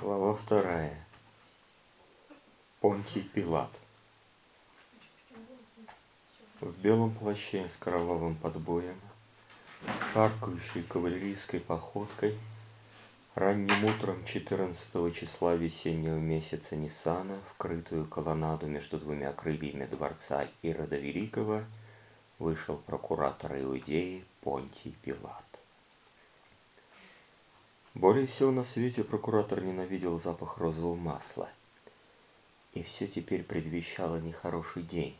Глава вторая. Понтий Пилат. В белом плаще с кровавым подбоем, шаркающей кавалерийской походкой, ранним утром 14 числа весеннего месяца Ниссана, вкрытую колоннаду между двумя крыльями дворца Ирода Великого, вышел прокуратор Иудеи Понтий Пилат. Более всего на свете прокуратор ненавидел запах розового масла. И все теперь предвещало нехороший день,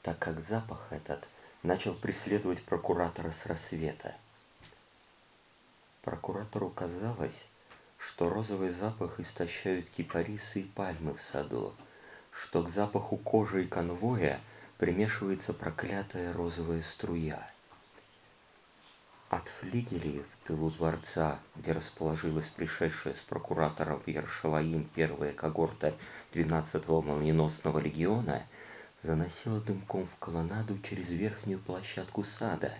так как запах этот начал преследовать прокуратора с рассвета. Прокуратору казалось, что розовый запах истощают кипарисы и пальмы в саду, что к запаху кожи и конвоя примешивается проклятая розовая струя. От флигелей в тылу дворца, где расположилась пришедшая с прокуратором в Ершалаим первая когорта 12-го молниеносного легиона, заносила дымком в колоннаду через верхнюю площадку сада,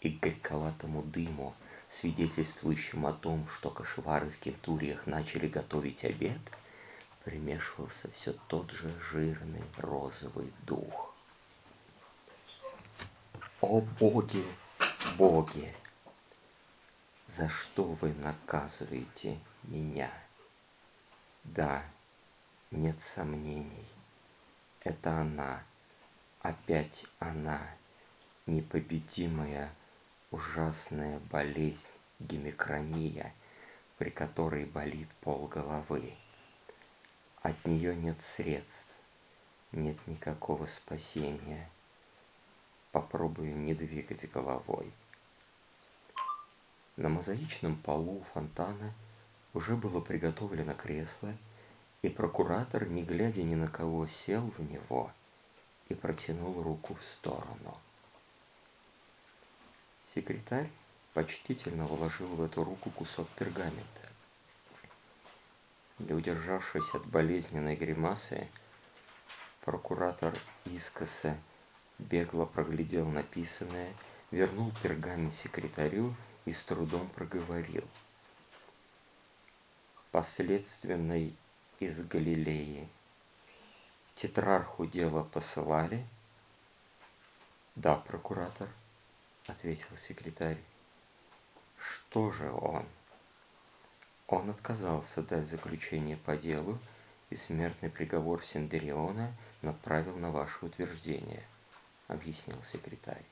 и к горьковатому дыму, свидетельствующему о том, что кошевары в кентуриях начали готовить обед, примешивался все тот же жирный розовый дух. О боги! Боги, за что вы наказываете меня? Да, нет сомнений, это она, опять она, непобедимая, ужасная болезнь гемикрония, при которой болит полголовы. От нее нет средств, нет никакого спасения. Попробую не двигать головой. На мозаичном полу фонтана уже было приготовлено кресло, и прокуратор, не глядя ни на кого, сел в него и протянул руку в сторону. Секретарь почтительно вложил в эту руку кусок пергамента. Не удержавшись от болезненной гримасы, прокуратор искоса бегло проглядел написанное, вернул пергамент секретарю и с трудом проговорил. Последственной из Галилеи. Тетрарху дело посылали? Да, прокуратор, ответил секретарь. Что же он? Он отказался дать заключение по делу, и смертный приговор Синдериона направил на ваше утверждение, объяснил секретарь.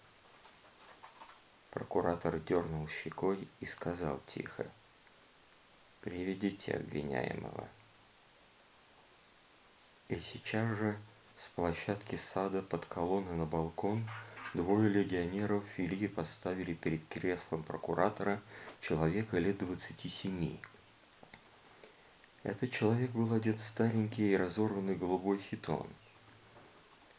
Прокуратор дернул щекой и сказал тихо. «Приведите обвиняемого». И сейчас же с площадки сада под колонны на балкон двое легионеров Филии поставили перед креслом прокуратора человека лет двадцати семи. Этот человек был одет в старенький и разорванный голубой хитон.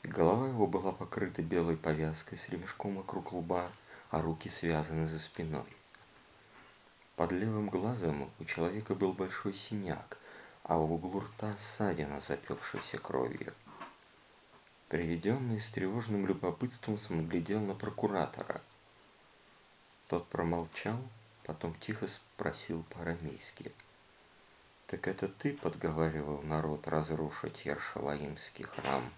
Голова его была покрыта белой повязкой с ремешком вокруг лба, а руки связаны за спиной. Под левым глазом у человека был большой синяк, а в углу рта ссадина, запекшаяся кровью. Приведенный с тревожным любопытством смотрел на прокуратора. Тот промолчал, потом тихо спросил по-арамейски. «Так это ты подговаривал народ разрушить Яршалаимский храм?»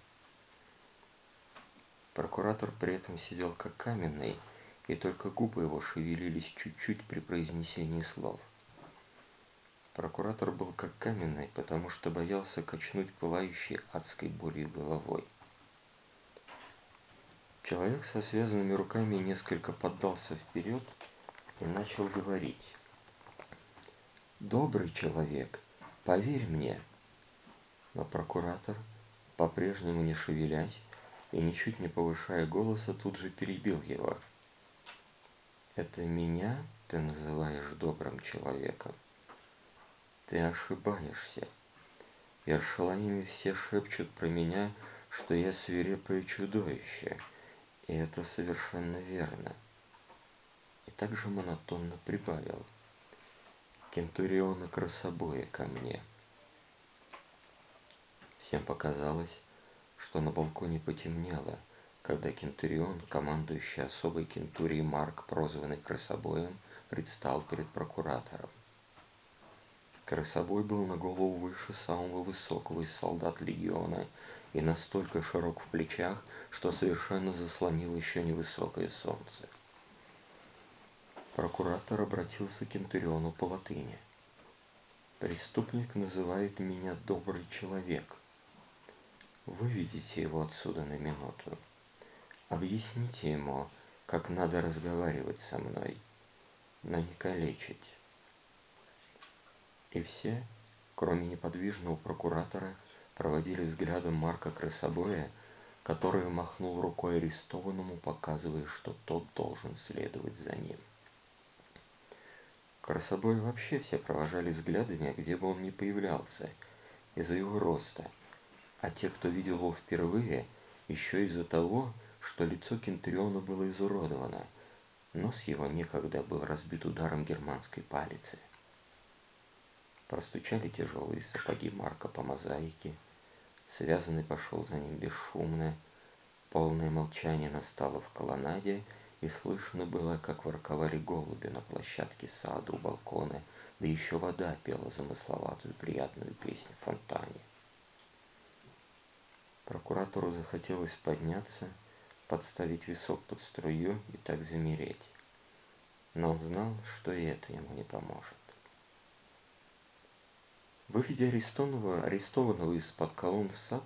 Прокуратор при этом сидел как каменный, и только губы его шевелились чуть-чуть при произнесении слов. Прокуратор был как каменный, потому что боялся качнуть пылающей адской болью головой. Человек со связанными руками несколько поддался вперед и начал говорить. «Добрый человек, поверь мне!» Но прокуратор, по-прежнему не шевелясь и ничуть не повышая голоса, тут же перебил его – это меня ты называешь добрым человеком? Ты ошибаешься. В Ершалаиме все шепчут про меня, что я свирепое чудовище, и это совершенно верно. И также монотонно прибавил. Кентуриона красобоя ко мне. Всем показалось, что на балконе потемнело, когда Кентурион, командующий особой кентурией Марк, прозванный Красобоем, предстал перед прокуратором. Крысобой был на голову выше самого высокого из солдат легиона и настолько широк в плечах, что совершенно заслонил еще невысокое солнце. Прокуратор обратился к Кентуриону по латыни. «Преступник называет меня добрый человек. Выведите его отсюда на минуту. Объясните ему, как надо разговаривать со мной, но не калечить». И все, кроме неподвижного прокуратора, проводили взглядом Марка Крысобоя, который махнул рукой арестованному, показывая, что тот должен следовать за ним. Красобой вообще все провожали взглядами, где бы он ни появлялся, из-за его роста, а те, кто видел его впервые, еще из-за того, что лицо Кентуриона было изуродовано, нос его некогда был разбит ударом германской палицы. Простучали тяжелые сапоги Марка по мозаике, Связанный пошел за ним бесшумно. Полное молчание настало в колоннаде, и слышно было, как ворковали голуби на площадке сада у балкона, да еще вода пела замысловатую приятную песню в фонтане. Прокуратору захотелось подняться, подставить висок под струю и так замереть. Но он знал, что и это ему не поможет. Выведя арестованного, арестованного из-под колонн в сад,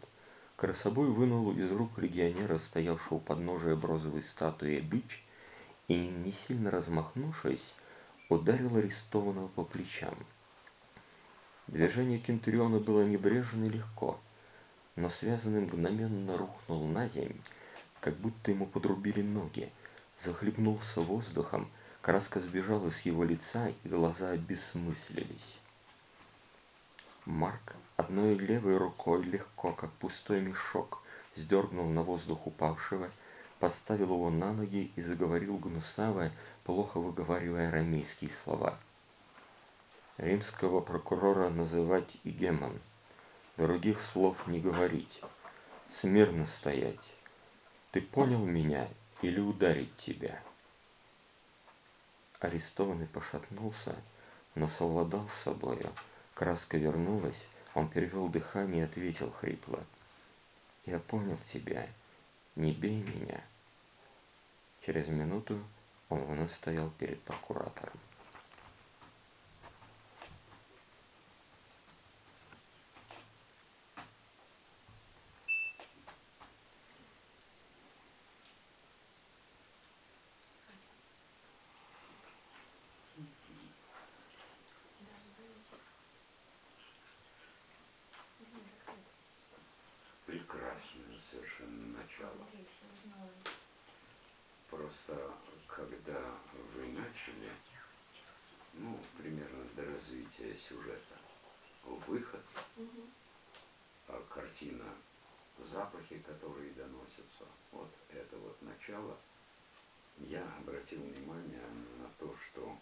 Красобой вынул из рук легионера, стоявшего у подножия бронзовой статуи, бич и, не сильно размахнувшись, ударил арестованного по плечам. Движение Кентуриона было небрежно и легко, но связанный мгновенно рухнул на землю, как будто ему подрубили ноги, захлебнулся воздухом, краска сбежала с его лица, и глаза обессмыслились. Марк одной левой рукой легко, как пустой мешок, сдернул на воздух упавшего, поставил его на ноги и заговорил гнусаво, плохо выговаривая арамейские слова. Римского прокурора называть игемон, других слов не говорить, смирно стоять. Ты понял меня или ударить тебя? Арестованный пошатнулся, но совладал с собою, Краска вернулась, он перевел дыхание и ответил хрипло. «Я понял тебя. Не бей меня». Через минуту он вновь стоял перед прокуратором. Прекрасное совершенно начало. Просто когда вы начали, ну, примерно до развития сюжета, выход, а картина, запахи, которые доносятся, вот это вот начало, я обратил внимание на то, что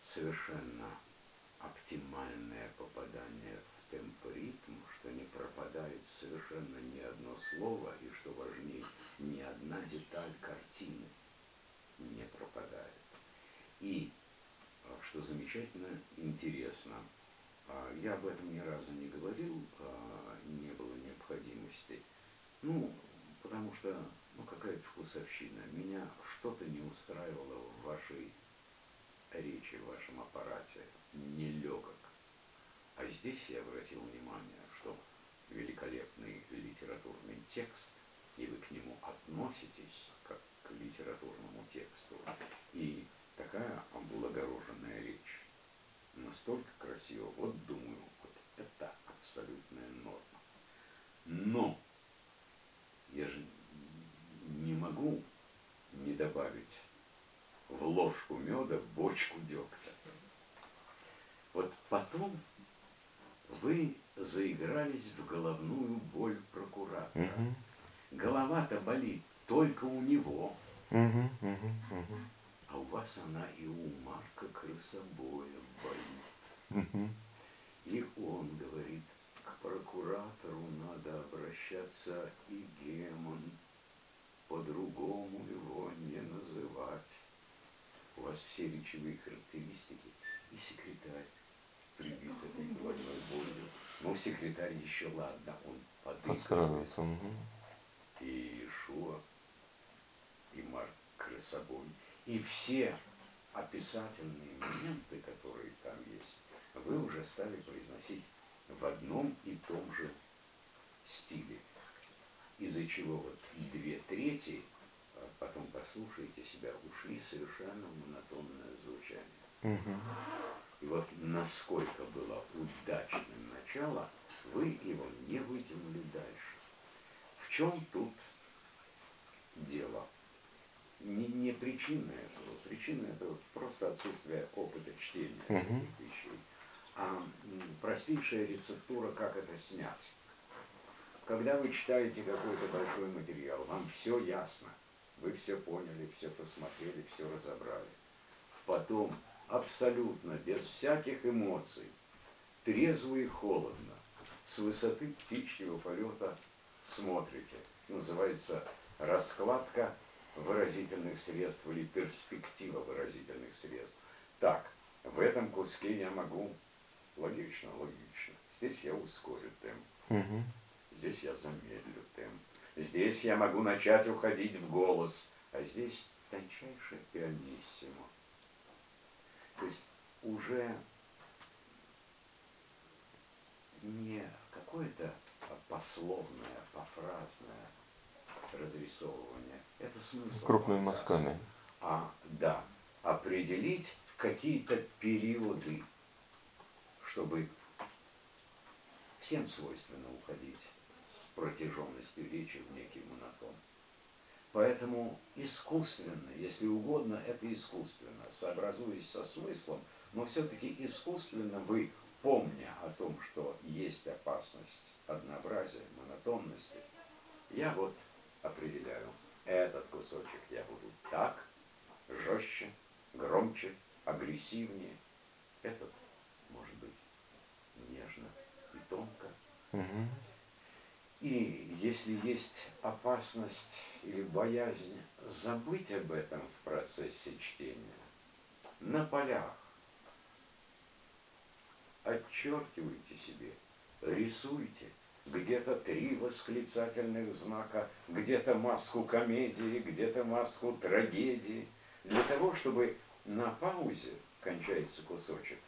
совершенно оптимальное попадание в темп-ритм, что не пропадает совершенно ни одно слово, и, что важнее, ни одна деталь картины не пропадает. И, а, что замечательно интересно, а, я об этом ни разу не говорил, а, не было необходимости. Ну, потому что, ну, какая-то вкусовщина. Меня что-то не устраивало в вашей речи, в вашем аппарате. Нелегок. А здесь я обратил внимание, что великолепный литературный текст, и вы к нему относитесь как к литературному тексту, и такая облагороженная речь, настолько красиво, вот думаю, вот это абсолютная норма. Но я же не могу не добавить в ложку меда бочку дегтя. Вот потом вы заигрались в головную боль прокуратора. Угу. Голова-то болит только у него, Угу, угу, угу. а у вас она и у Марка Крысобоя болит. Угу. И он говорит, к прокуратору надо обращаться и Гемон, по-другому его не называть. У вас все речевые характеристики и секретарь прибит этой Ну, секретарь еще ладно, он подыгрывает. Угу. И Ишуа, и Марк Красобой, и все описательные моменты, которые там есть, вы уже стали произносить в одном и том же стиле. Из-за чего вот две трети, а потом послушайте себя, ушли совершенно в монотонное звучание. Угу. И вот насколько было удачным начало, вы его не вытянули дальше. В чем тут дело? Не, не причина этого. Причина этого просто отсутствие опыта чтения угу. этих вещей. А простейшая рецептура, как это снять. Когда вы читаете какой-то большой материал, вам все ясно. Вы все поняли, все посмотрели, все разобрали. Потом абсолютно без всяких эмоций, трезво и холодно, с высоты птичьего полета смотрите. Называется раскладка выразительных средств или перспектива выразительных средств. Так, в этом куске я могу логично, логично. Здесь я ускорю темп. Угу. Здесь я замедлю темп. Здесь я могу начать уходить в голос, а здесь тончайшее пианиссимо. Уже не какое-то пословное, пофразное разрисовывание. Это смысл. Крупными мазками. А, да, определить какие-то периоды, чтобы всем свойственно уходить с протяженностью речи в некий монотон. Поэтому искусственно, если угодно, это искусственно, сообразуясь со смыслом, но все-таки искусственно вы, помня о том, что есть опасность однообразия, монотонности, я вот определяю, этот кусочек я буду так, жестче, громче, агрессивнее. Этот, может быть, нежно и тонко. Угу. И если есть опасность или боязнь забыть об этом в процессе чтения, на полях отчеркивайте себе, рисуйте где-то три восклицательных знака, где-то маску комедии, где-то маску трагедии, для того, чтобы на паузе, кончается кусочек,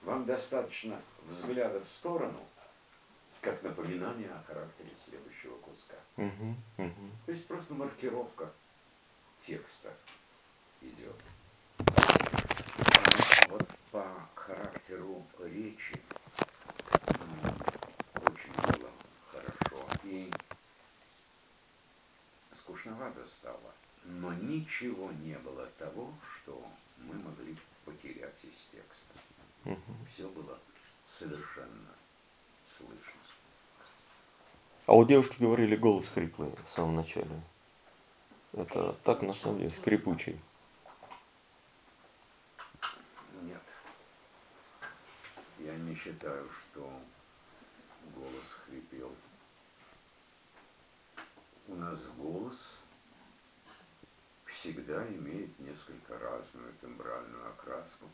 вам достаточно взгляда в сторону – как напоминание о характере следующего куска. Угу, угу. То есть просто маркировка текста идет. А вот по характеру речи очень было хорошо. И скучновато стало. Но ничего не было того, что мы могли потерять из текста. Угу. Все было совершенно слышно. А у девушки говорили голос хриплый в самом начале. Это так на самом деле скрипучий. Нет. Я не считаю, что голос хрипел. У нас голос всегда имеет несколько разную тембральную окраску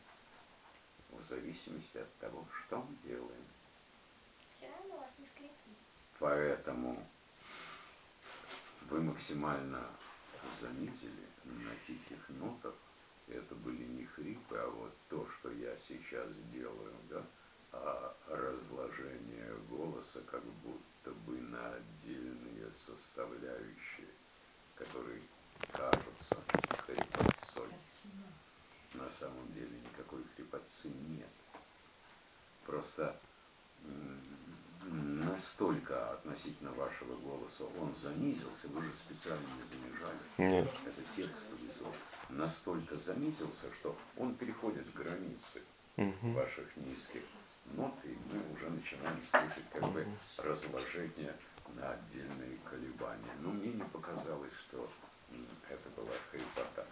в зависимости от того, что мы делаем. Все равно вас не скрипит. Поэтому вы максимально занизили на тихих нотах. Это были не хрипы, а вот то, что я сейчас делаю, да, а разложение голоса как будто бы на отдельные составляющие, которые кажутся хрипотцой. На самом деле никакой хрипотцы нет. Просто настолько относительно вашего голоса он занизился, вы же специально не занижали. Нет. Это текстовый звук. Настолько занизился, что он переходит границы угу. ваших низких нот, и мы уже начинаем слышать как бы разложение на отдельные колебания. Но мне не показалось, что это была хрипота.